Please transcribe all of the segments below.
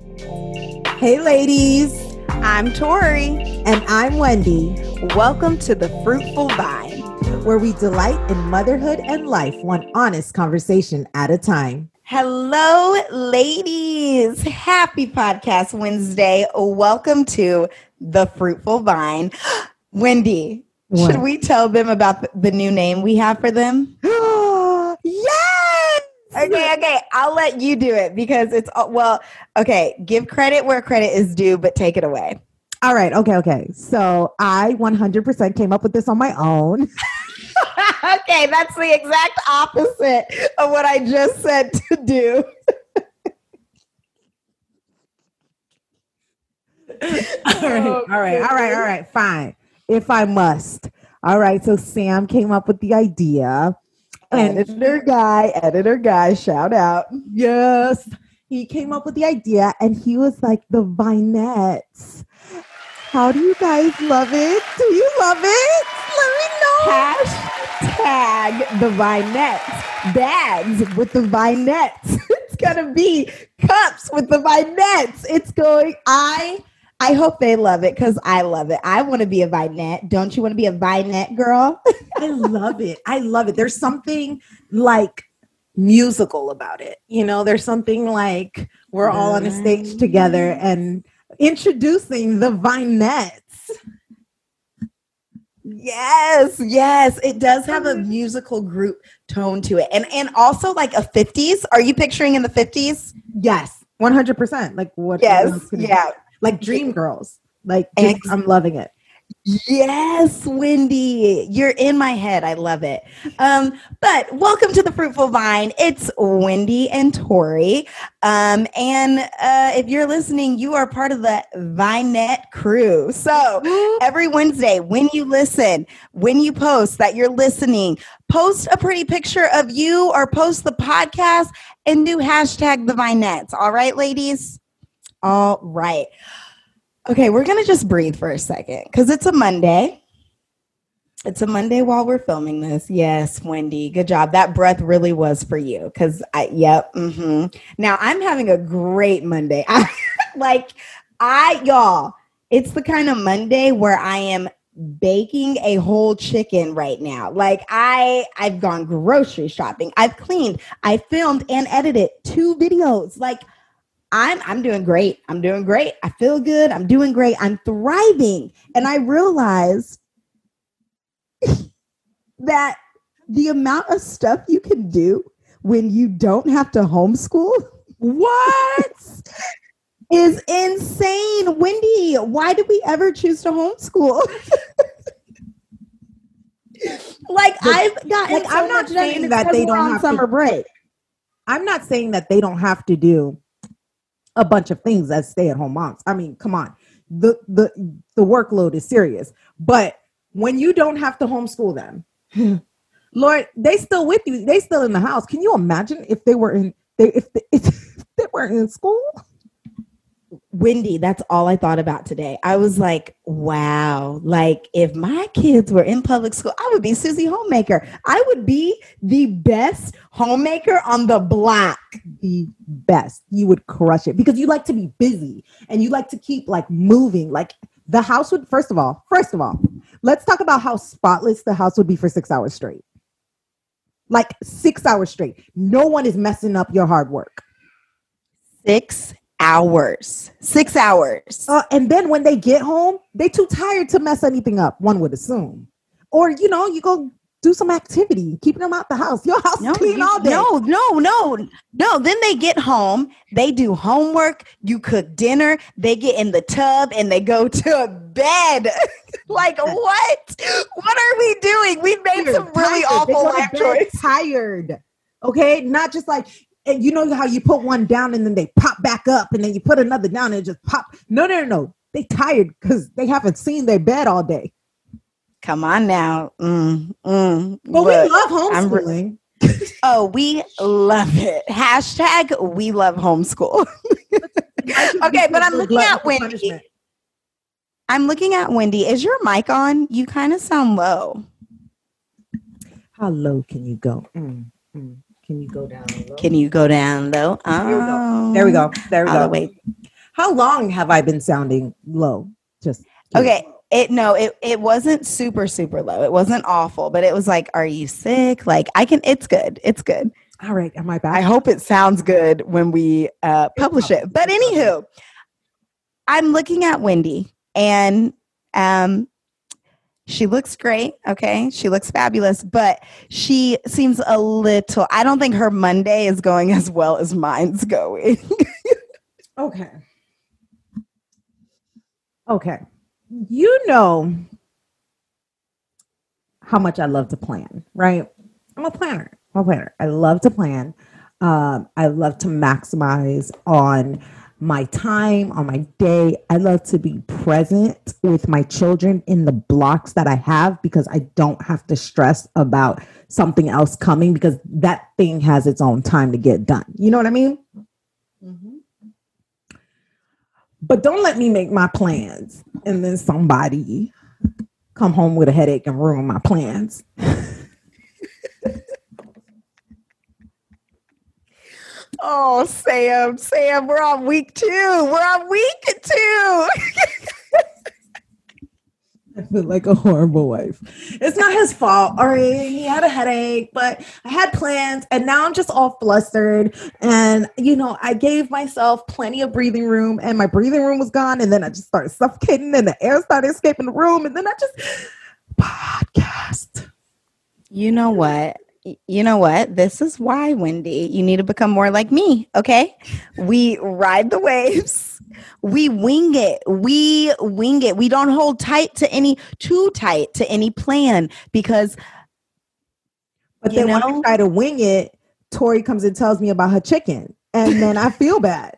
Hey, ladies. I'm Torrie. And I'm Wendy. Welcome to the Fruitful Vine, where we delight in motherhood and life, one honest conversation at a time. Hello, ladies. Happy Podcast Wednesday. Welcome to the Fruitful Vine. Wendy, what? should we tell them about the new name we have for them? Okay, okay. I'll let you do it because it's, well, okay. Give credit where credit is due, but take it away. All right. Okay. Okay. So I 100% came up with this on my own. okay. That's the exact opposite of what I just said to do. all right. All right. All right. All right. Fine. If I must. All right. So Sam came up with the idea. Oh. Editor guy, editor guy, shout out. Yes. He came up with the idea and he was like, the vinettes how do you guys love it? Do you love it? Let me know. Hashtag the vinettes. Bags with the vinettes. it's gonna be cups with the vinettes. It's going. I I hope they love it because I love it. I want to be a vinette. Don't you want to be a vinette girl? I love it. I love it. There's something like musical about it. You know, there's something like we're all on a stage together and introducing the Vinettes. Yes, yes, it does have a mm-hmm. musical group tone to it, and and also like a fifties. Are you picturing in the fifties? Yes, one hundred percent. Like what? Yes, yeah, like Dream Girls. Like just, I'm loving it. Yes, Wendy, you're in my head. I love it. Um, but welcome to the Fruitful Vine. It's Wendy and Torrie. Um, and uh, if you're listening, you are part of the Vinette crew. So every Wednesday, when you listen, when you post that you're listening, post a pretty picture of you or post the podcast and do hashtag the Vinettes. All right, ladies? All right. Okay, we're going to just breathe for a second because it's a Monday. It's a Monday while we're filming this. Yes, Wendy, good job. That breath really was for you because I, yep. Mm-hmm. Now I'm having a great Monday. I, like, I, y'all, it's the kind of Monday where I am baking a whole chicken right now. Like I I've gone grocery shopping. I've cleaned, I filmed and edited two videos. Like I'm I'm doing great. I'm doing great. I feel good. I'm doing great. I'm thriving. And I realized that the amount of stuff you can do when you don't have to homeschool what is insane. Wendy, why did we ever choose to homeschool? like I've got like, so I'm not saying that they don't have summer to, break. I'm not saying that they don't have to do a bunch of things as stay-at-home moms. I mean, come on. The the the workload is serious. But when you don't have to homeschool them, Lord, they still with you. They still in the house. Can you imagine if they were in they if they, if they were in school? Wendy, that's all I thought about today. I was like, wow, like if my kids were in public school, I would be Susie Homemaker. I would be the best homemaker on the block. The best. You would crush it because you like to be busy and you like to keep like moving. Like the house would, first of all, first of all, let's talk about how spotless the house would be for six hours straight. Like six hours straight. No one is messing up your hard work. Six hours. Six hours. Uh, and then when they get home, they too tired to mess anything up, one would assume. Or, you know, you go do some activity, keeping them out the house. Your house no, clean you, all day. No, no, no, no. Then they get home, they do homework, you cook dinner, they get in the tub and they go to bed. like what? What are we doing? We've made some really tired. awful life choices. Tired. Okay, not just like and you know how you put one down and then they pop back up and then you put another down and just pop. No, no, no, no. They tired because they haven't seen their bed all day. Come on now. Mm, mm. But we love homeschooling. Re- oh, we love it. Hashtag we love homeschool. okay, but I'm looking at Wendy. I'm looking at Wendy. Is your mic on? You kind of sound low. How low can you go? Mm, mm. Can you go down low? Can you go down low? Oh. There we go. There we go. Wait. How long have I been sounding low? Just Okay. It no, it it wasn't super super low. It wasn't awful, but it was like, are you sick? Like I can. It's good. It's good. All right. Am I back? I hope it sounds good when we uh, publish it. But anywho, I'm looking at Wendy, and um, she looks great. Okay, she looks fabulous, but she seems a little. I don't think her Monday is going as well as mine's going. Okay. Okay. You know how much I love to plan, right? I'm a planner. I'm a planner. I love to plan. Um, I love to maximize on my time, on my day. I love to be present with my children in the blocks that I have because I don't have to stress about something else coming because that thing has its own time to get done. You know what I mean? Mm-hmm. But don't let me make my plans and then somebody come home with a headache and ruin my plans. oh, Sam, Sam, we're on week two. We're on week two. I feel like a horrible wife. It's not his fault. All right, he had a headache, but I had plans, and now I'm just all flustered. And you know, I gave myself plenty of breathing room, and my breathing room was gone. And then I just started suffocating, and the air started escaping the room. And then I just podcast. You know what? You know what? This is why, Wendy, you need to become more like me. Okay. We ride the waves. We wing it. We wing it. We don't hold tight to any, too tight to any plan because But then when I know? try to wing it, Torrie comes and tells me about her chicken, and then I feel bad.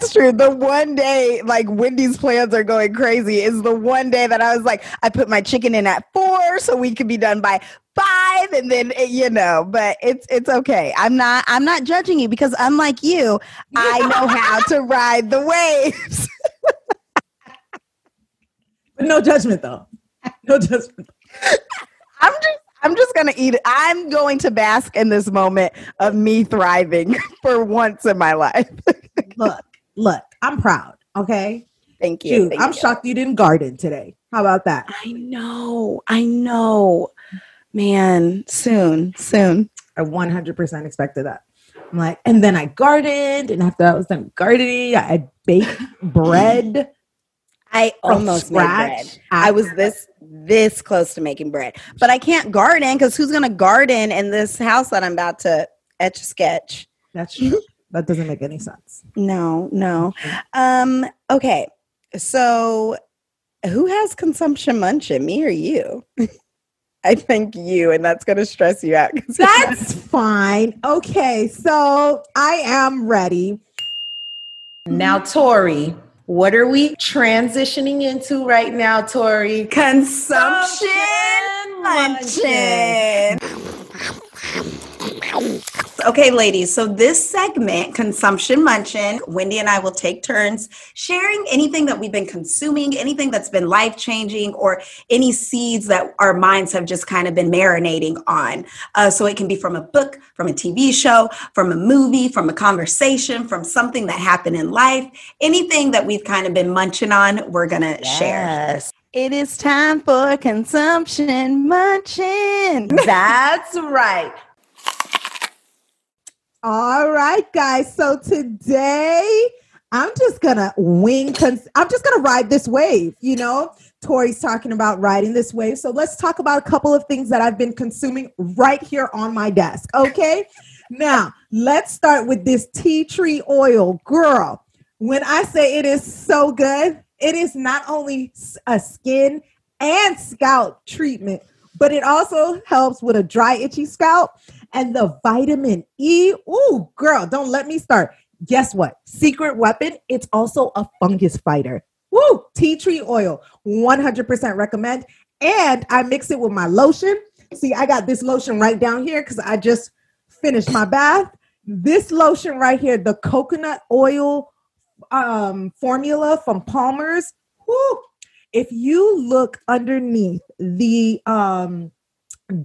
That's true. The one day, like Wendy's plans are going crazy, is the one day that I was like, I put my chicken in at four so we could be done by five, and then eh, you know. But it's it's okay. I'm not I'm not judging you because unlike you, I know how to ride the waves. But no judgment, though. No judgment. I'm just I'm just gonna eat it. I'm going to bask in this moment of me thriving for once in my life. Look, look, I'm proud. Okay, Thank you. Dude, Thank I'm you. shocked you didn't garden today. How about that? I know. I know. Man, soon, soon. I 100% expected that. I'm like, and then I gardened, and after I was done gardening, I baked bread I almost made bread. I was this this close to making bread, but I can't garden because who's gonna garden in this house that I'm about to etch a sketch? That's true. That doesn't make any sense. No, no. Um. Okay. So, who has consumption munching? Me or you? I think you, and that's gonna stress you out. That's fine. Okay, so I am ready. Now, Torrie, what are we transitioning into right now, Torrie? consumption munching. Okay, ladies. So this segment, consumption munching, Wendy and I will take turns sharing anything that we've been consuming, anything that's been life changing, or any seeds that our minds have just kind of been marinating on. Uh, so it can be from a book, from a TV show, from a movie, from a conversation, from something that happened in life. Anything that we've kind of been munching on, we're gonna share. Yes. It is time for consumption munching. That's right. All right, guys. So today I'm just gonna wing. Cons- I'm just gonna ride this wave. You know, Tori's talking about riding this wave. So let's talk about a couple of things that I've been consuming right here on my desk. Okay. now let's start with this tea tree oil, girl. When I say it is so good, it is not only a skin and scalp treatment, but it also helps with a dry, itchy scalp and the vitamin E. Ooh, girl, don't let me start. Guess what? Secret weapon, it's also a fungus fighter. Woo! Tea tree oil, 100% recommend. And I mix it with my lotion. See, I got this lotion right down here because I just finished my bath. This lotion right here, the coconut oil um, formula from Palmer's. Woo! If you look underneath the um,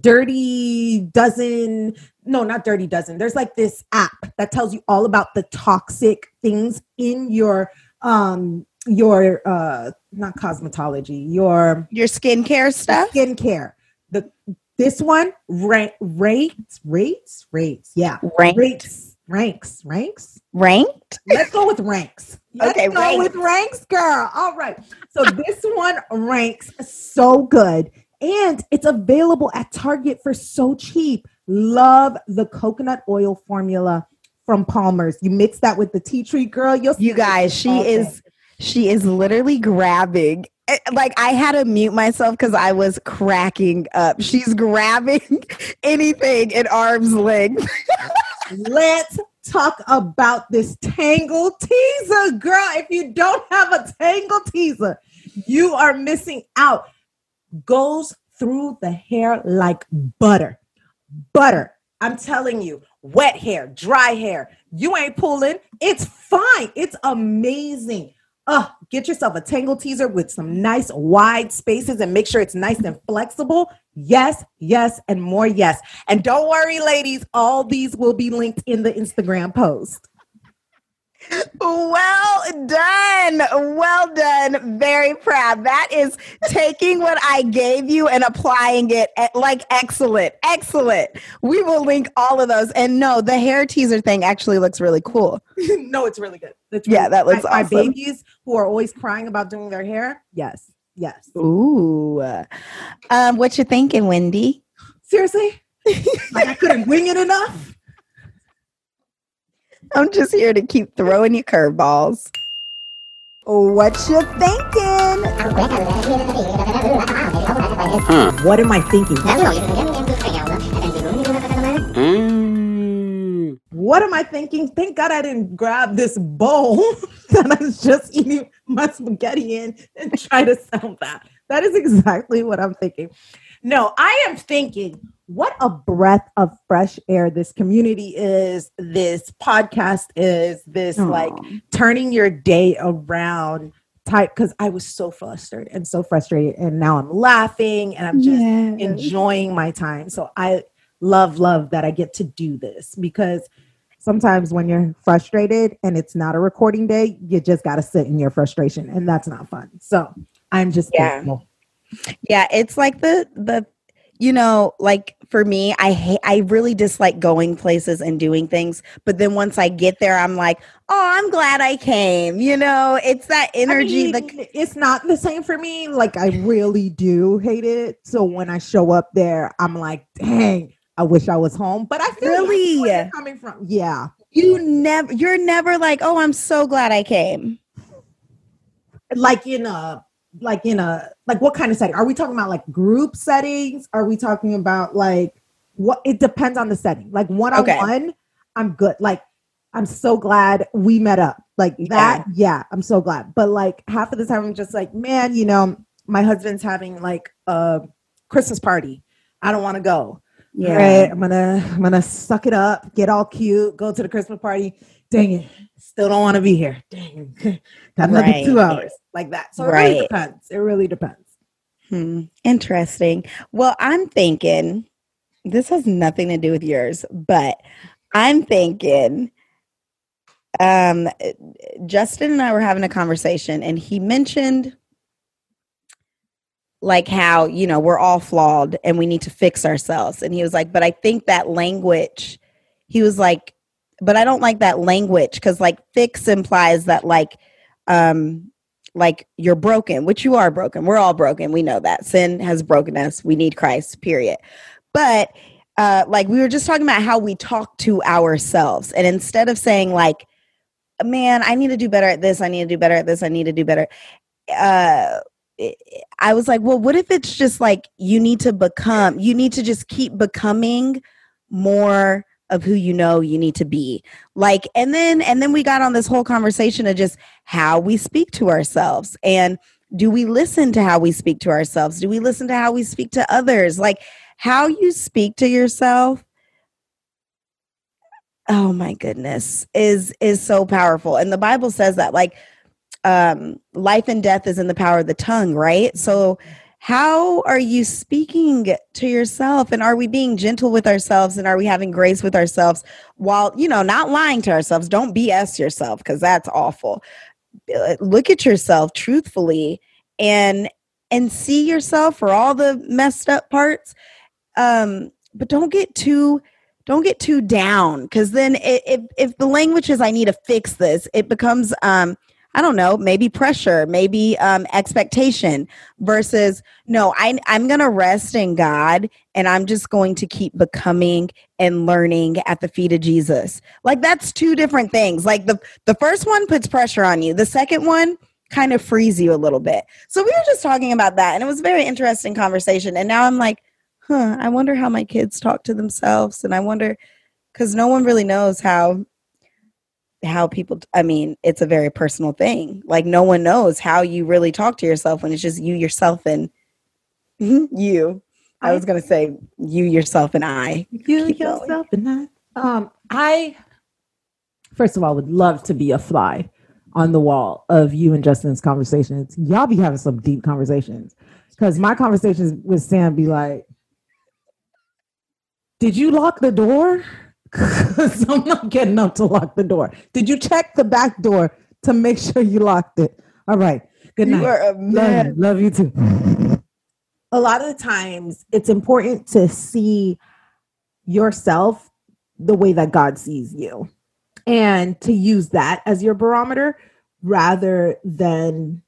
Dirty Dozen. No, not Dirty Dozen. There's like this app that tells you all about the toxic things in your um your uh not cosmetology, your Your skincare stuff? skincare. The this one rank rates rates rates yeah Rank, rates ranks ranks. ranked? Let's go with ranks. Let's Okay, go ranks. with ranks, girl. All right. So this one ranks so good. And it's available at Target for so cheap. Love the coconut oil formula from Palmer's. You mix that with the tea tree, girl. You'll You guys, she Okay. is she is literally grabbing eh, like I had to mute myself because I was cracking up. She's grabbing anything at arm's length. Let's talk about this Tangle Teezer, girl. If you don't have a Tangle Teezer, you are missing out. Goes through the hair like butter. Butter. I'm telling you, wet hair, dry hair, you ain't pulling. It's fine. It's amazing. Uh, get yourself a Tangle Teezer with some nice wide spaces and make sure it's nice and flexible. Yes, yes, and more yes. And don't worry, ladies, all these will be linked in the Instagram post. Well done. Well done. Very proud. That is taking what I gave you and applying it at, like excellent. Excellent. We will link all of those. And no, the hair teaser thing actually looks really cool. no, it's really good. It's Yeah, really- that looks my, my awesome. babies who are always crying about doing their hair. Yes, yes. Ooh. Um, what you thinking, Wendy? Seriously, like I couldn't wing it enough. I'm just here to keep throwing you curveballs. What you thinking? What am I thinking? Mm. What am I thinking? Thank God I didn't grab this bowl that I was just eating my spaghetti in and try to sound that. That is exactly what I'm thinking. No, I am thinking what a breath of fresh air this community is, this podcast is, this like turning your day around type because I was so flustered and so frustrated. And now I'm laughing and I'm just enjoying my time. So I love, love that I get to do this because sometimes when you're frustrated and it's not a recording day, you just got to sit in your frustration and that's not fun. So I'm just Yeah. thankful. Yeah, it's like the the you know, like for me, I hate I really dislike going places and doing things, but then once I get there I'm like, "Oh, I'm glad I came." You know, it's that energy I the it's not the same for me. Like I really do hate it. So when I show up there, I'm like, dang, I wish I was home. But I feel. Really? where coming from. Yeah. you never you're never like, "Oh, I'm so glad I came." Like in a like in a like what kind of setting? Are we talking about like group settings? Are we talking about like what it depends on the setting. Like one on one, I'm good. Like I'm so glad we met up. Like that, yeah, I'm so glad. But like half of the time I'm just like, man, you know, my husband's having like a Christmas party. I don't want to go. Yeah. Right, I'm gonna I'm gonna suck it up, get all cute, go to the Christmas party. Dang it, still don't want to be here. Dang, it. got another two hours like that. So it Right. really depends. It really depends. Hmm, interesting. Well, I'm thinking this has nothing to do with yours, but I'm thinking um Justin and I were having a conversation and he mentioned like how, you know, we're all flawed and we need to fix ourselves. And he was like, "But I think that language he was like, but I don't like that language cuz like fix implies that like um like you're broken, which you are broken. We're all broken. We know that. Sin has broken us. We need Christ, period. But uh like we were just talking about how we talk to ourselves. And instead of saying like, man, I need to do better at this, I need to do better at this, I need to do better. Uh I was like, well, what if it's just like you need to become, you need to just keep becoming more of who you know you need to be. Like and then and then we got on this whole conversation of just how we speak to ourselves. And do we listen to how we speak to ourselves? Do we listen to how we speak to others? Like how you speak to yourself oh my goodness is is so powerful. And the bible says that like um life and death is in the power of the tongue right? So how are you speaking to yourself? And are we being gentle with ourselves? And are we having grace with ourselves while you know not lying to ourselves? Don't bs yourself because that's awful. Uh, look at yourself truthfully and and see yourself for all the messed up parts. Um but don't get too don't get too down because then it, if if the language is i need to fix this it becomes um I don't know, maybe pressure, maybe um, expectation versus no, I, I'm going to rest in God and I'm just going to keep becoming and learning at the feet of Jesus. Like that's two different things. Like the, the first one puts pressure on you. The second one kind of frees you a little bit. So we were just talking about that and it was a very interesting conversation. And now I'm like, huh, I wonder how my kids talk to themselves. And I wonder, because no one really knows how how people i mean it's a very personal thing. Like no one knows how you really talk to yourself when it's just you yourself and you. I, was going to say you yourself and i. You Keep yourself going. and i. Um i first of all would love to be a fly on the wall of you and justin's conversations. Y'all be having some deep conversations. Because my conversations with sam be like did you lock the door because I'm not getting up to lock the door. Did you check the back door to make sure you locked it? All right. Good night. You are a man. Love, love you too. A lot of the times, it's important to see yourself the way that God sees you and to use that as your barometer rather than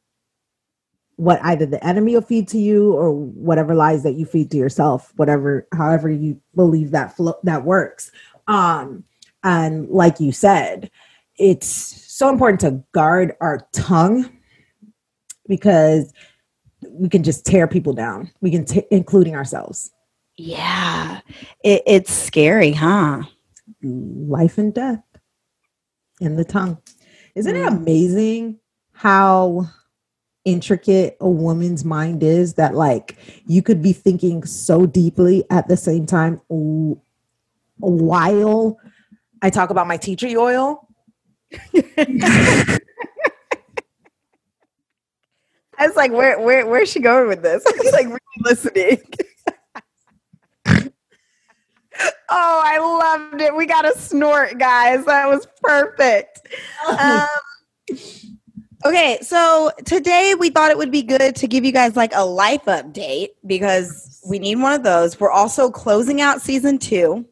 what either the enemy will feed to you or whatever lies that you feed to yourself whatever however you believe that flow that works um, and like you said, it's so important to guard our tongue because we can just tear people down. We can, t- including ourselves. Yeah, it, it's scary, huh? Life and death in the tongue. Isn't it mm. amazing how intricate a woman's mind is that like you could be thinking so deeply at the same time while I talk about my tea tree oil. I was like, where, where, where's she going with this? I was like, really listening. oh, I loved it. We got a snort, guys. That was perfect. Um, okay, so today we thought it would be good to give you guys like a life update because we need one of those. We're also closing out season two.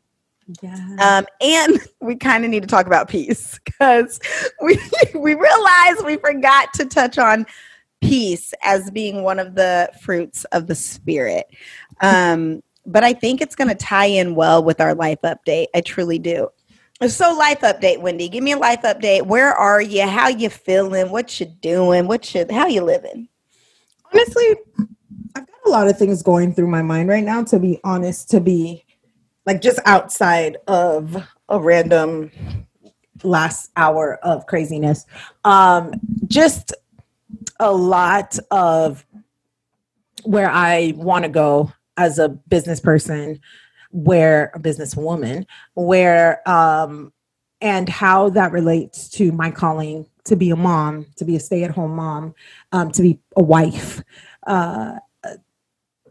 Yeah. Um, and we kind of need to talk about peace because we we realized we forgot to touch on peace as being one of the fruits of the spirit. Um, but I think it's going to tie in well with our life update. I truly do. So life update, Wendy. Give me a life update. Where are you? How you feeling? What you doing? What you how you living? Honestly, I've got a lot of things going through my mind right now, to be honest, to be like just outside of a random last hour of craziness. Um, just a lot of where I want to go as a business person, where a businesswoman, where um, and how that relates to my calling to be a mom, to be a stay-at-home mom, um, to be a wife, uh,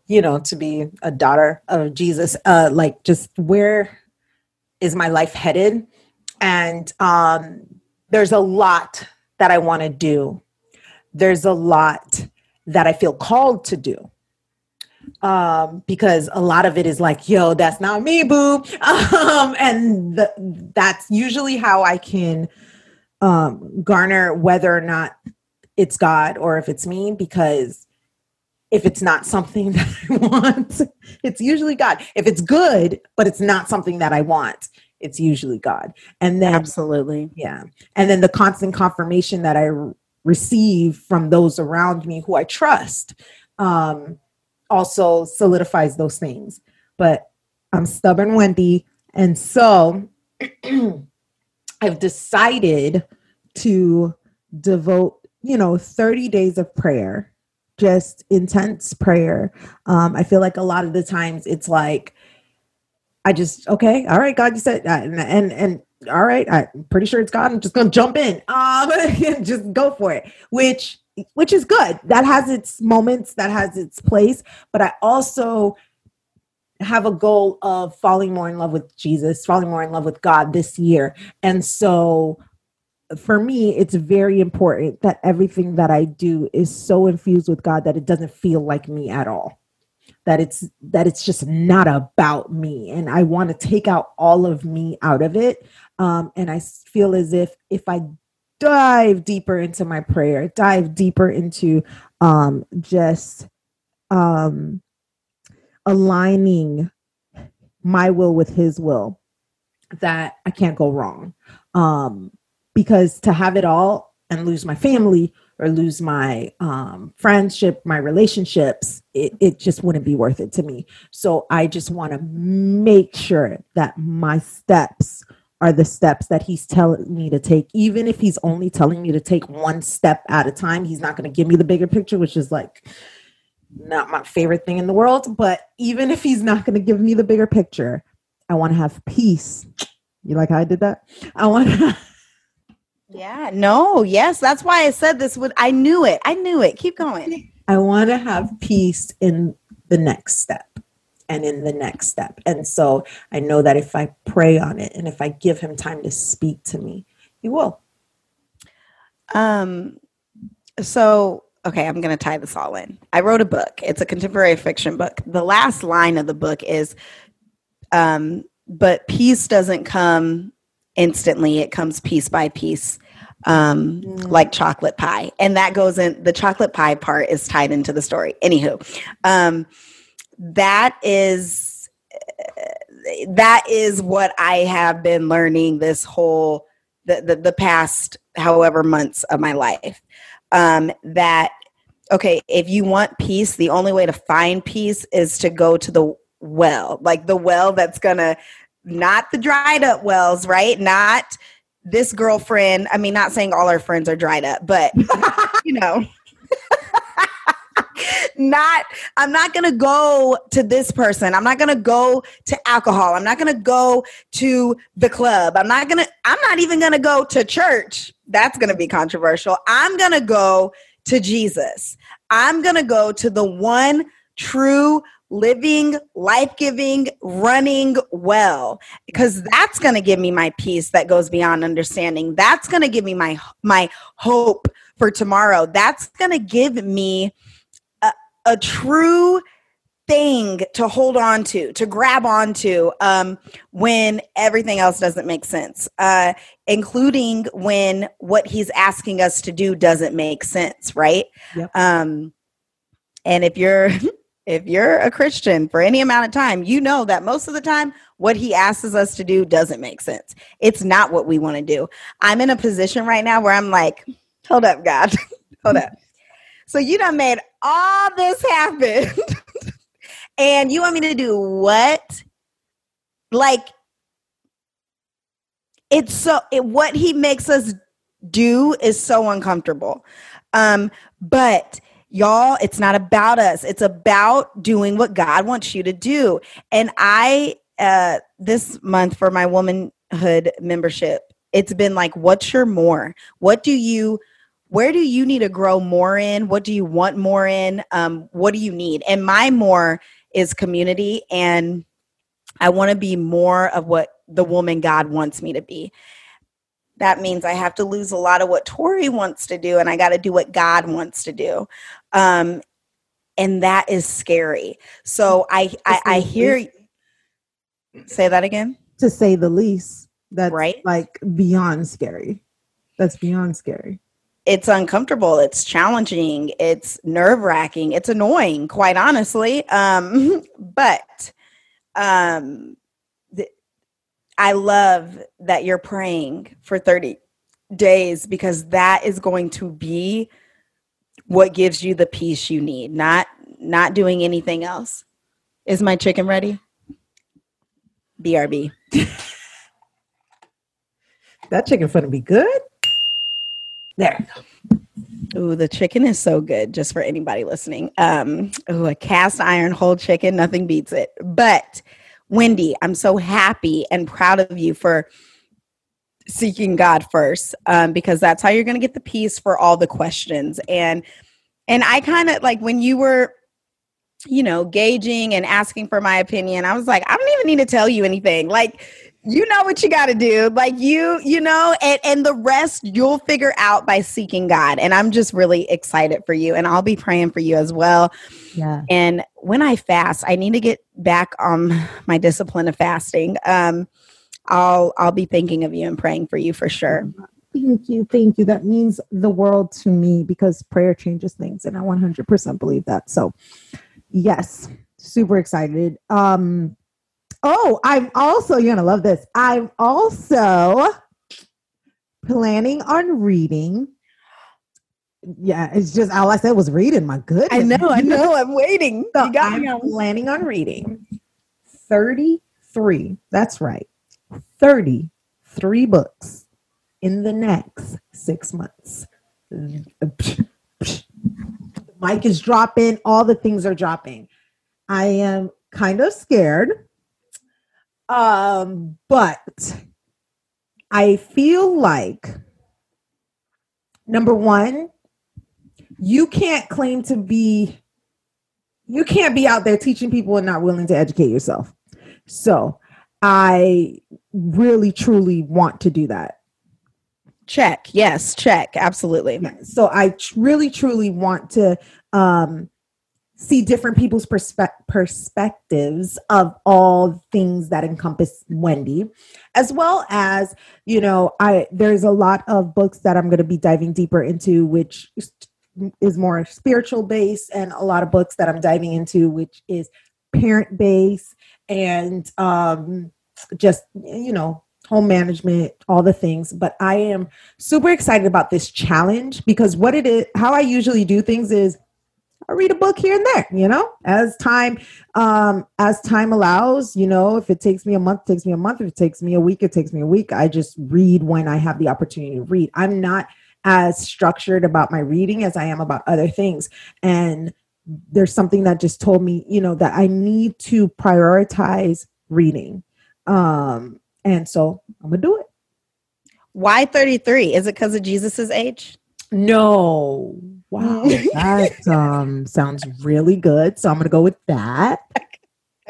you know, to be a daughter of Jesus, uh, like just where is my life headed? And um, there's a lot that I want to do. There's a lot that I feel called to do. Um, because a lot of it is like, yo, that's not me, boo. Um, and that's usually how I can um, garner whether or not it's God or if it's me, because if it's not something that I want, it's usually God. If it's good, but it's not something that I want, it's usually God. And then, absolutely. Yeah. And then the constant confirmation that I receive from those around me who I trust um, also solidifies those things. But I'm stubborn, Wendy. And so I've decided to devote, you know, 30 days of prayer just intense prayer. Um, I feel like a lot of the times it's like, I just okay, all right, God, you said, uh, and, and and all right, I'm pretty sure it's God. I'm just gonna jump in, um, just go for it. Which which is good. That has its moments, that has its place. But I also have a goal of falling more in love with Jesus, falling more in love with God this year. And so for me, it's very important that everything that I do is so infused with God that it doesn't feel like me at all. That it's that it's just not about me, and I want to take out all of me out of it. Um, and I feel as if if I dive deeper into my prayer, dive deeper into um, just um, aligning my will with His will, that I can't go wrong. Um, because to have it all and lose my family or lose my um, friendship, my relationships, it, it just wouldn't be worth it to me. So I just want to make sure that my steps are the steps that he's telling me to take. Even if he's only telling me to take one step at a time, he's not going to give me the bigger picture, which is like not my favorite thing in the world. But even if he's not going to give me the bigger picture, I want to have peace. You like how I did that? I want to. Yeah, no, yes, that's why I said this would I knew it. I knew it. Keep going. I want to have peace in the next step and in the next step. And so I know that if I pray on it and if I give him time to speak to me, he will. Um so okay, I'm going to tie this all in. I wrote a book. It's a contemporary fiction book. The last line of the book is um but peace doesn't come instantly. It comes piece by piece, um, mm. like chocolate pie. And that goes in, the chocolate pie part is tied into the story. Anywho, um, that is, that is what I have been learning this whole, the, the, the past however months of my life. Um, that, okay, if you want peace, the only way to find peace is to go to the well, like the well that's gonna not the dried up wells, right? Not this girlfriend. I mean, not saying all our friends are dried up, but you know, not, I'm not going to go to this person. I'm not going to go to alcohol. I'm not going to go to the club. I'm not going to, I'm not even going to go to church. That's going to be controversial. I'm going to go to Jesus. I'm going to go to the one true living, life giving, running well, because that's going to give me my peace that goes beyond understanding. That's going to give me my my hope for tomorrow. That's going to give me a, a, true thing to hold on to, to grab onto um, when everything else doesn't make sense, uh, including when what he's asking us to do doesn't make sense, right? Yep. Um, and if you're if you're a Christian for any amount of time, you know that most of the time what he asks us to do doesn't make sense. It's not what we want to do. I'm in a position right now where I'm like, hold up, God, hold up. So you done made all this happen. and you want me to do what? Like, it's so, it, what he makes us do is so uncomfortable. Um, but Y'all, it's not about us. It's about doing what God wants you to do. And I, uh, this month for my womanhood membership, it's been like, what's your more? What do you, where do you need to grow more in? What do you want more in? Um, what do you need? And my more is community. And I want to be more of what the woman God wants me to be that means I have to lose a lot of what Torrie wants to do and I got to do what God wants to do. Um, and that is scary. So I, I, I hear, say that again. To say the least, that's right. like beyond scary. That's beyond scary. It's uncomfortable. It's challenging. It's nerve wracking. It's annoying, quite honestly. Um, but um, I love that you're praying for 30 days because that is going to be what gives you the peace you need, not not doing anything else. Is my chicken ready? BRB. that chicken gonna be good. There Ooh, the chicken is so good, just for anybody listening. Um, ooh, a cast iron whole chicken, nothing beats it. But Wendy, I'm so happy and proud of you for seeking God first, um, because that's how you're going to get the peace for all the questions. And and I kind of like when you were, you know, gauging and asking for my opinion. I was like, I don't even need to tell you anything. Like you know what you got to do like you you know and and the rest you'll figure out by seeking god and i'm just really excited for you and i'll be praying for you as well Yeah. and when i fast i need to get back on my discipline of fasting um i'll i'll be thinking of you and praying for you for sure Thank you. Thank you. That means the world to me because prayer changes things and I 100% believe that. So, yes, super excited. Um oh, I'm also you're going to love this. I'm also planning on reading yeah, it's just all I said was reading. My goodness. i know i know i'm waiting So you got I'm planning on reading 33. That's right. 33 books in the next six months. The mic is dropping, all the things are dropping. I am kind of scared. Um, but I feel like number one, you can't claim to be you can't be out there teaching people and not willing to educate yourself. So I really truly want to do that. check. Yes check. Absolutely. So I tr- really truly want to um, see different people's perspe- perspectives of all things that encompass Wendy, as well as you know, I there's a lot of books that I'm going to be diving deeper into, which is- more spiritual based, and a lot of books that I'm diving into, which is parent based and um, just you know home management all the things. But i am super excited about this challenge because what it is how i usually do things is i read a book here and there you know as time um as time allows you know if it takes me a month takes me a month. If it takes me a week it takes me a week. I just read when i have the opportunity to read. I'm not as structured about my reading as i am about other things. And there's something that just told me you know that i need to prioritize reading um and so i'm gonna do it. Why 33 is it because of jesus's age? No. Wow. That um sounds really good. So i'm gonna go with that. I'm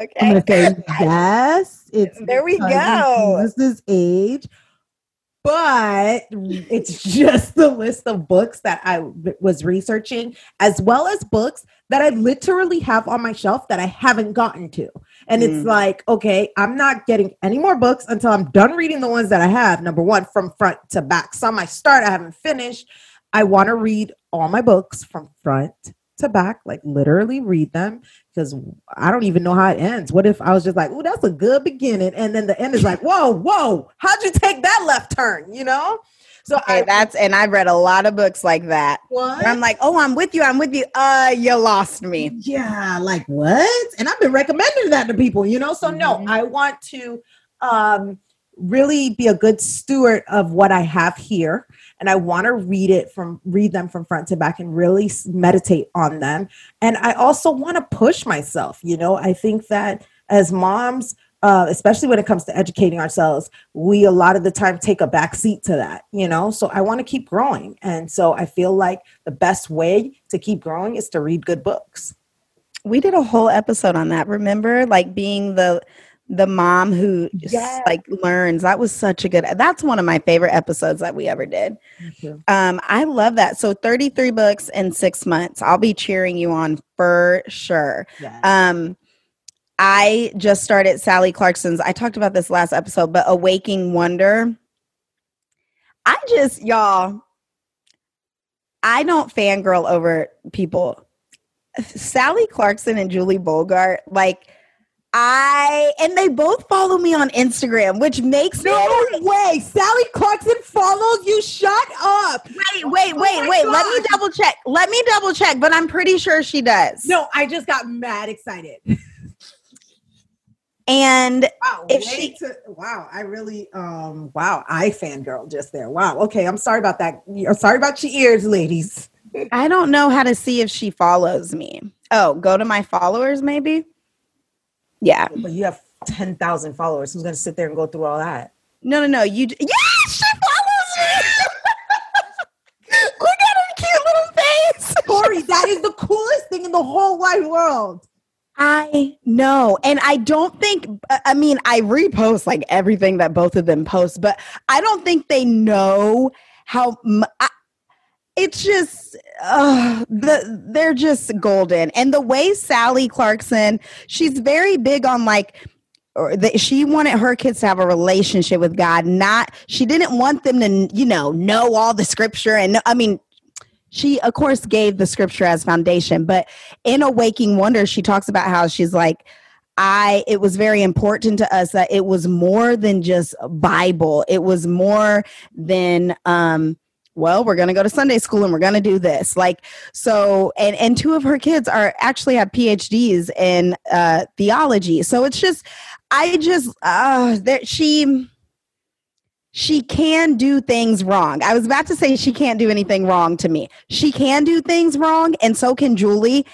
okay. Gonna say yes it's There we go. jesus's age but it's just the list of books that i was researching as well as books that i literally have on my shelf that i haven't gotten to. And it's Mm. like okay i'm not getting any more books until i'm done reading the ones that i have. Number one from front to back. Some i start i haven't finished. I want to read all my books from front to back like literally read them because i don't even know how it ends. What if i was just like oh that's a good beginning and then the end is like whoa whoa how'd you take that left turn? You know so Okay, i that's and I've read a lot of books like that. what? I'm like, oh, I'm with you. I'm with you. Uh, you lost me. yeah like what and i've been recommending that to people you know so no Mhm. i want to um really be a good steward of what i have here and i want to read it from read them from front to back and really meditate on them and i also want to push myself you know i think that as moms uh, especially when it comes to educating ourselves we a lot of the time take a back seat to that you know so i want to keep growing and so i feel like the best way to keep growing is to read good books We did a whole episode on that. Remember, like being the the mom who just, Yes. like learns. That was such a good. That's one of my favorite episodes that we ever did. Um, I love that. So 33 books in six months. I'll be cheering you on for sure. Yeah. Um, I just started Sally Clarkson's. I talked about this last episode, but Awaking Wonder. I just, y'all, I don't fangirl over people. Sally Clarkson and Julie Bogart, like, I, and they both follow me on Instagram, which makes me. no way. Sally Clarkson follows you. Shut up. Wait, wait, Oh wait, wait. Let me double check. Let me double check, but I'm pretty sure she does. No, I just got mad excited. And wow, if she, to, wow, I really, um, wow, I fangirl just there. Wow. Okay. I'm sorry about that. I'm sorry about your ears, ladies. I don't know how to see if she follows me. Oh, go to my followers, maybe. Yeah. But you have 10,000 followers. Who's going to sit there and go through all that? No, no, no. You, d- yes, she follows me. Look at her cute little face. Corey, that is the coolest thing in the whole wide world. I know. And I don't think, I mean, I repost like everything that both of them post, but I don't think they know how. It's just uh, the they're just golden and the way sally clarkson she's very big on like that she wanted her kids to have a relationship with god not she didn't want them to you know know all the scripture and i mean she of course gave the scripture as foundation but in Awaking Wonder she talks about how she's like i it was very important to us that it was more than just bible. It was more than um well we're going to go to sunday school and we're going to do this. Like so and and two of her kids are actually have phds in uh theology. So it's just i just uh that she she can do things wrong. I was about to say she can't do anything wrong to me. She can do things wrong, and so can Julie.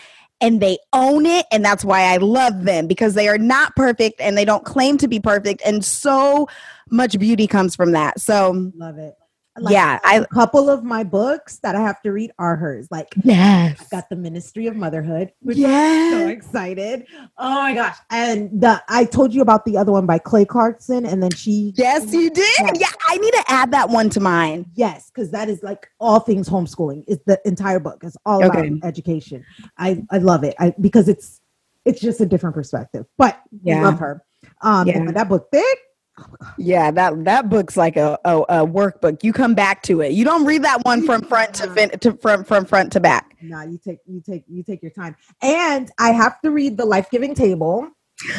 And they own it. And that's why I love them because they are not perfect and they don't claim to be perfect. And so much beauty comes from that. So, love it. Like, yeah, I, a couple of my books that I have to read are hers. Like, yes, I've got the Ministry of Motherhood, which yes. I'm so excited. Oh my gosh! And the I told you about the other one by Clay Clarkson, and then she. Yes, you did. Yes. Yeah, I need to add that one to mine. Yes, because that is like all things homeschooling. Is the entire book. It's all okay. about education. I I love it. I because it's it's just a different perspective. But yeah, I love her. Um, yeah. that book thick yeah, that that book's like a, a, a workbook. You come back to it. You don't read that one from front to, fin- to from from front to back. No, you take you take you take your time. And I have to read the life giving table.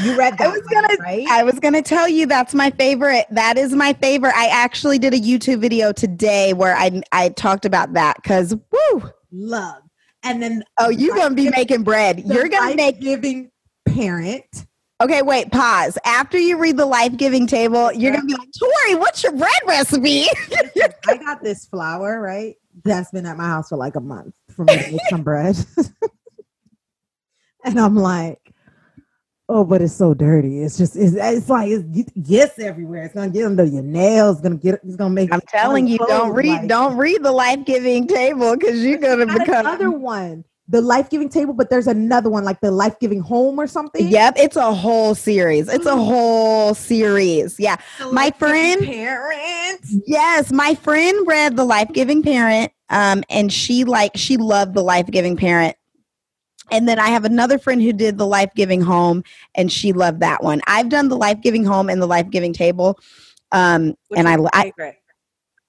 You read that, I was gonna, one, right? I was gonna tell you that's my favorite. That is my favorite. I actually did a YouTube video today where I I talked about that because woo love. And then oh, you're gonna be making bread. You're gonna make giving parent Okay, wait, pause. After you read the life giving table, you're going to be like, Torrie, what's your bread recipe? I got this flour, right? That's been at my house for like a month for me to make some bread. and I'm like, oh, but it's so dirty. It's just, it's, it's like, it gets everywhere. It's going to get under your nails. It's going to get, it's going to make. I'm telling you, don't read, like, don't read the life giving table because you're going to become. Another one the life giving table, but there's another one like the life giving home or something. Yep, it's a whole series. It's a whole series. Yeah, my friend parent. Yes, my friend read the life giving parent, um, and she like she loved the life giving parent. And then I have another friend who did the life giving home, and she loved that one. I've done the life giving home and the life giving table, um, and I, I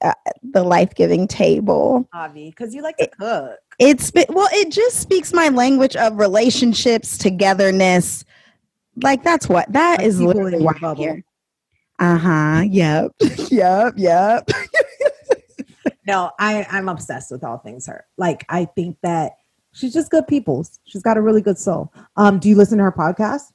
uh, the life giving table. Avi, because you like to cook. It's well, it just speaks my language of relationships, togetherness. Like that's what that like is literally why I'm here. Uh huh. Yep. yep. Yep. no, I I'm obsessed with all things her. Like I think that she's just good people. She's got a really good soul. Um, do you listen to her podcast?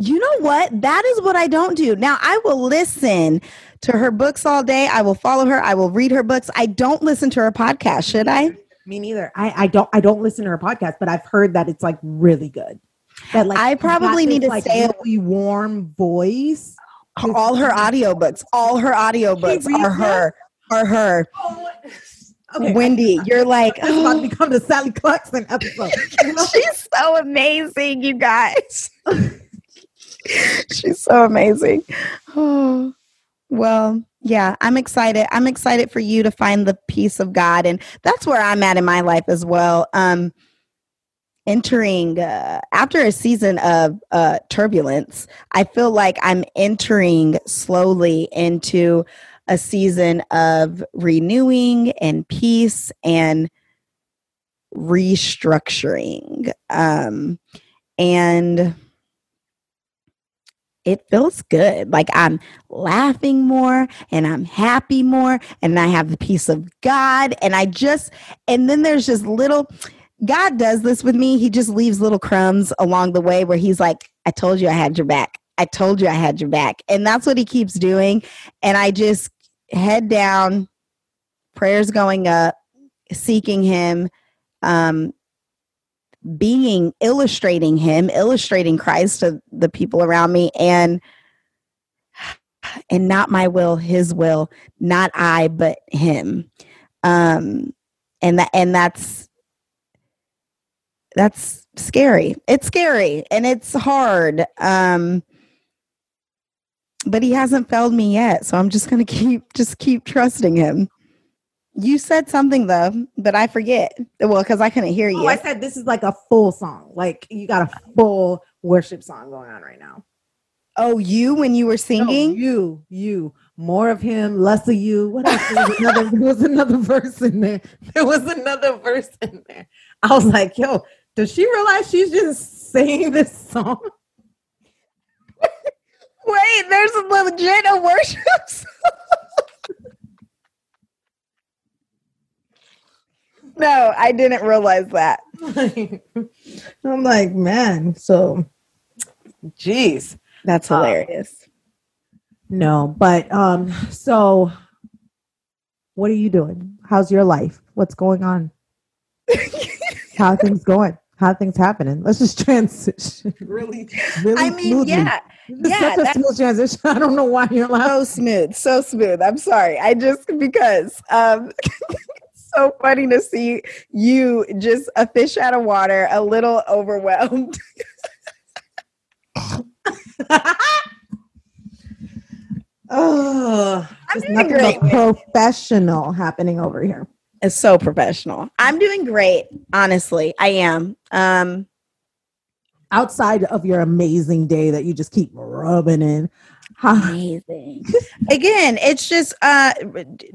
You know what? That is what I don't do. Now I will listen to her books all day. I will follow her. I will read her books. I don't listen to her podcast. Should I? Me neither. I, I don't I don't listen to her podcast, but I've heard that it's like really good. That like I probably need to like say really warm voice. All her audiobooks, all her audiobooks are her, are her. Oh, okay. Wendy, you're like this oh. about to become the Sally Clarkson episode. She's so amazing, you guys. She's so amazing. Oh, well, yeah, I'm excited. I'm excited for you to find the peace of God. And that's where I'm at in my life as well. Um, entering uh, after a season of uh, turbulence, I feel like I'm entering slowly into a season of renewing and peace and restructuring. Um, and it feels good. Like I'm laughing more and I'm happy more and I have the peace of God. And I just, and then there's just little, God does this with me. He just leaves little crumbs along the way where he's like, I told you I had your back. I told you I had your back. And that's what he keeps doing. And I just head down, prayers going up, seeking him, um, being illustrating him illustrating christ to the people around me and and not my will his will not i but him um and that and that's that's scary. It's scary and it's hard. Um but he hasn't failed me yet, so I'm just going to keep just keep trusting him. You said something though, but I forget. Well, cuz I couldn't hear you. Oh, I said this is like a full song. Like you got a full worship song going on right now. Oh, you when you were singing? No, you, you, more of him, less of you. What else? There was another, there was another verse in there. There was another verse in there. I was like, yo, does she realize she's just singing this song? Wait, there's a legit a worship no, I didn't realize that. I'm like, man, so jeez. That's Um, hilarious. No, but um, so what are you doing? How's your life? What's going on? How are things going? How are things happening? Let's just transition really, really I mean, smoothly. yeah, This yeah, such a smooth transition. I don't know why you're laughing. so smooth, so smooth. I'm sorry. I just because um so funny to see you just a fish out of water, a little overwhelmed. oh, I'm doing nothing great. but professional happening over here. It's so professional. I'm doing great, honestly. I am. Um Outside of your amazing day that you just keep rubbing in, amazing. Again, it's just uh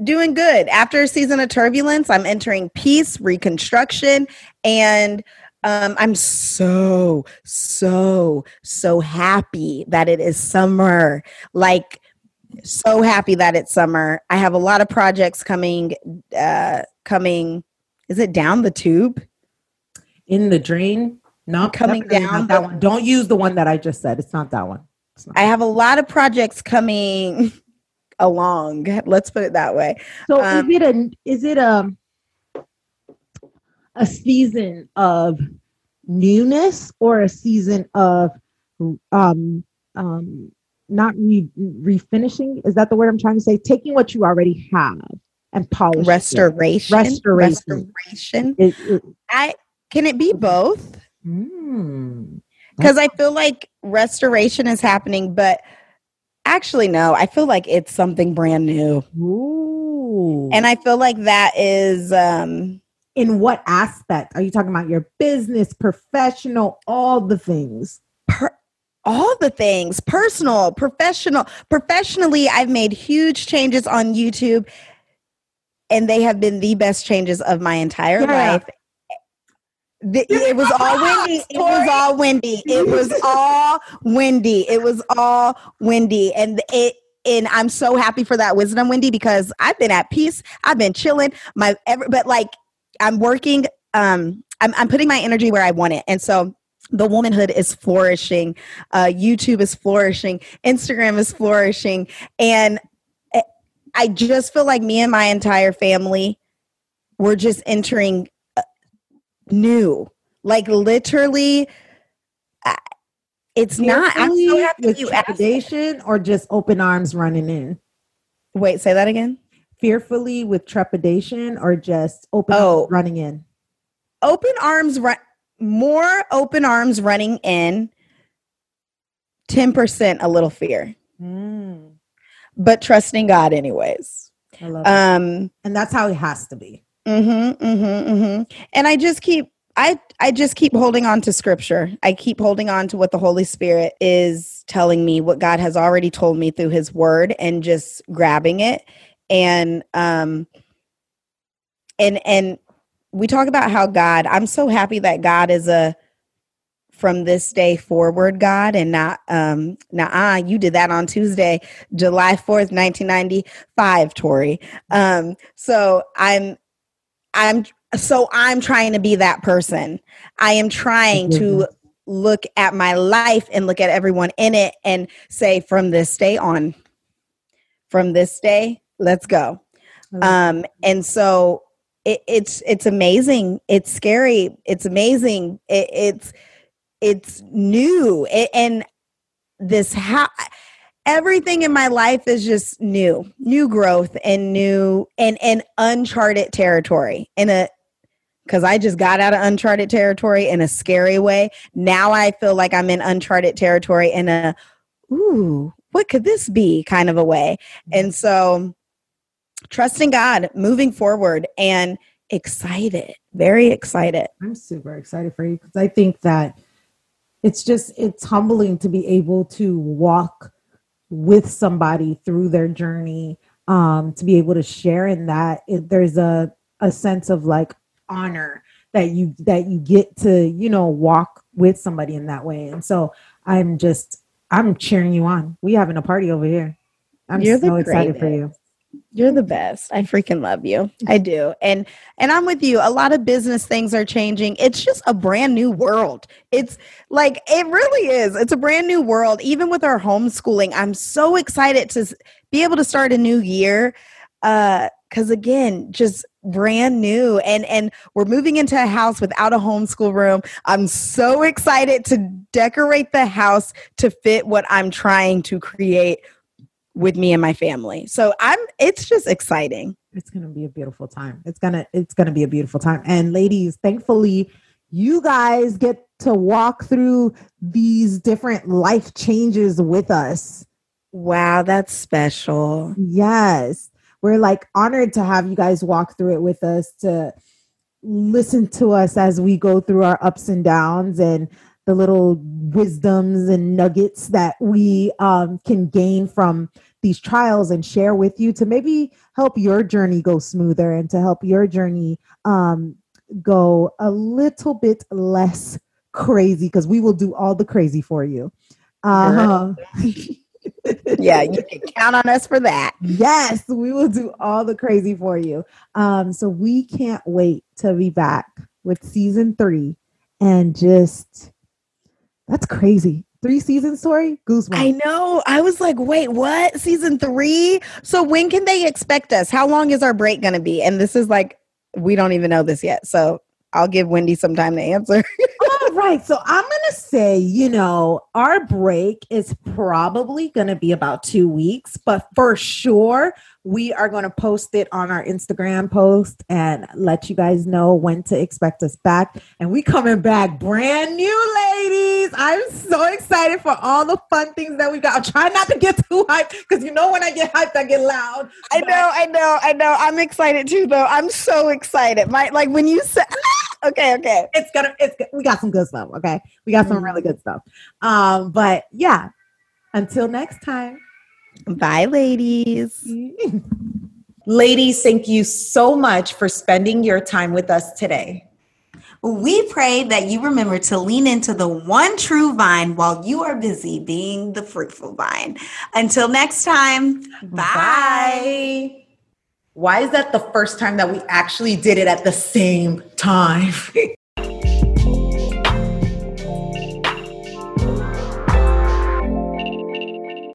doing good. After a season of turbulence, I'm entering peace, reconstruction, and um, I'm so, so, so happy that it is summer. Like, so happy that it's summer. I have a lot of projects coming. Uh, coming. Is it down the tube? in the drain. Not Coming definitely not down that one. Don't use the one that I just said. It's not that one. I have a lot of projects coming along. Let's put it that way. So Um, is it a is it a a season of newness or a season of um um not re- refinishing? Is that the word I'm trying to say? Taking what you already have and polishing it. Restoration. Restoration. Restoration. It- it- I can it be both? mm. Because I feel like restoration is happening, but actually no, I feel like it's something brand new. Ooh. And I feel like that is um in what aspect are you talking about? Your business, professional, all the things. per- all the things, personal, professional. Professionally, I've made huge changes on YouTube and they have been the best changes of my entire Yeah. life. The- it was all Wendy. It was all Wendy. It was all Wendy. It was all Wendy. And it and I'm so happy for that wisdom, Wendy, because I've been at peace. I've been chilling. My every, but like I'm working. Um, I'm I'm putting my energy where I want it, and so the womanhood is flourishing. Uh, YouTube is flourishing. Instagram is flourishing, and eh, I just feel like me and my entire family, we're just entering new. Like literally, I- it's not. I'm so happy with you trepidation or just open arms running in. Wait, say that again. Fearfully with trepidation or just open Oh. arms running in. open arms run more open arms running in 10% a little fear but trusting god anyways I love it. um And that's how it has to be. Mhm mhm mhm and i just keep i i just keep holding on to scripture. I keep holding on to what the holy spirit is telling me what god has already told me through his word and just grabbing it. And um and and we talk about how god i'm so happy that god is a from this day forward god and not um now ah you did that on tuesday july 4th 1995 Torrie. Um so i'm i'm so i'm trying to be that person. I am trying to look at my life and look at everyone in it and say from this day on from this day let's go. Um and so it, it's it's amazing. It's scary. It's amazing. It, it's it's new. It, and this how everything in my life is just new new growth and new and and uncharted territory in a because I just got out of uncharted territory in a scary way. Now I feel like I'm in uncharted territory in a, ooh, what could this be kind of a way. Mm-hmm. And so trusting God, moving forward, and excited, very excited. I'm super excited for you because I think that it's just, it's humbling to be able to walk with somebody through their journey um to be able to share in that it, there's a a sense of like honor that you that you get to you know walk with somebody in that way. And so i'm just i'm cheering you on. We having a party over here. I'm You're so excited for you You're the best. I freaking love you. I do. And and I'm with you. A lot of business things are changing. It's just a brand new world. It's like it really is. It's a brand new world even with our homeschooling. I'm so excited to be able to start a new year uh cuz again, just brand new and and we're moving into a house without a homeschool room. I'm so excited to decorate the house to fit what I'm trying to create with me and my family. So I'm it's just exciting. it's gonna be a beautiful time it's gonna it's gonna be a beautiful time and ladies thankfully you guys get to walk through these different life changes with us Wow, that's special. Yes. We're like honored to have you guys walk through it with us to listen to us as we go through our ups and downs and the little wisdoms and nuggets that we um, can gain from these trials and share with you to maybe help your journey go smoother and to help your journey um, go a little bit less crazy because we will do all the crazy for you. Um, Yeah, you can count on us for that. Yes, we will do all the crazy for you. Um, so we can't wait to be back with season three and just that's crazy. Three seasons, story, goosebumps. I know. I was like, wait, what? Season three? So when can they expect us? How long is our break going to be? And this is like, we don't even know this yet. So I'll give Wendy some time to answer. Right. So I'm going to say, you know, our break is probably going to be about two weeks, but for sure, we are going to post it on our Instagram post and let you guys know when to expect us back. And we coming back brand new, ladies. I'm so excited for all the fun things that we got. I'm trying not to get too hyped because you know when I get hyped, I get loud. I know, I know, I know. I'm excited too, though. I'm so excited. My like when you said, okay, okay. It's gonna. It's we got some good stuff. Okay, we got some really good stuff. Um, but yeah. Until next time. Bye, ladies. Ladies, thank you so much for spending your time with us today. We pray that you remember to lean into the one true vine while you are busy being the fruitful vine. Until next time, bye. Why is that the first time that we actually did it at the same time?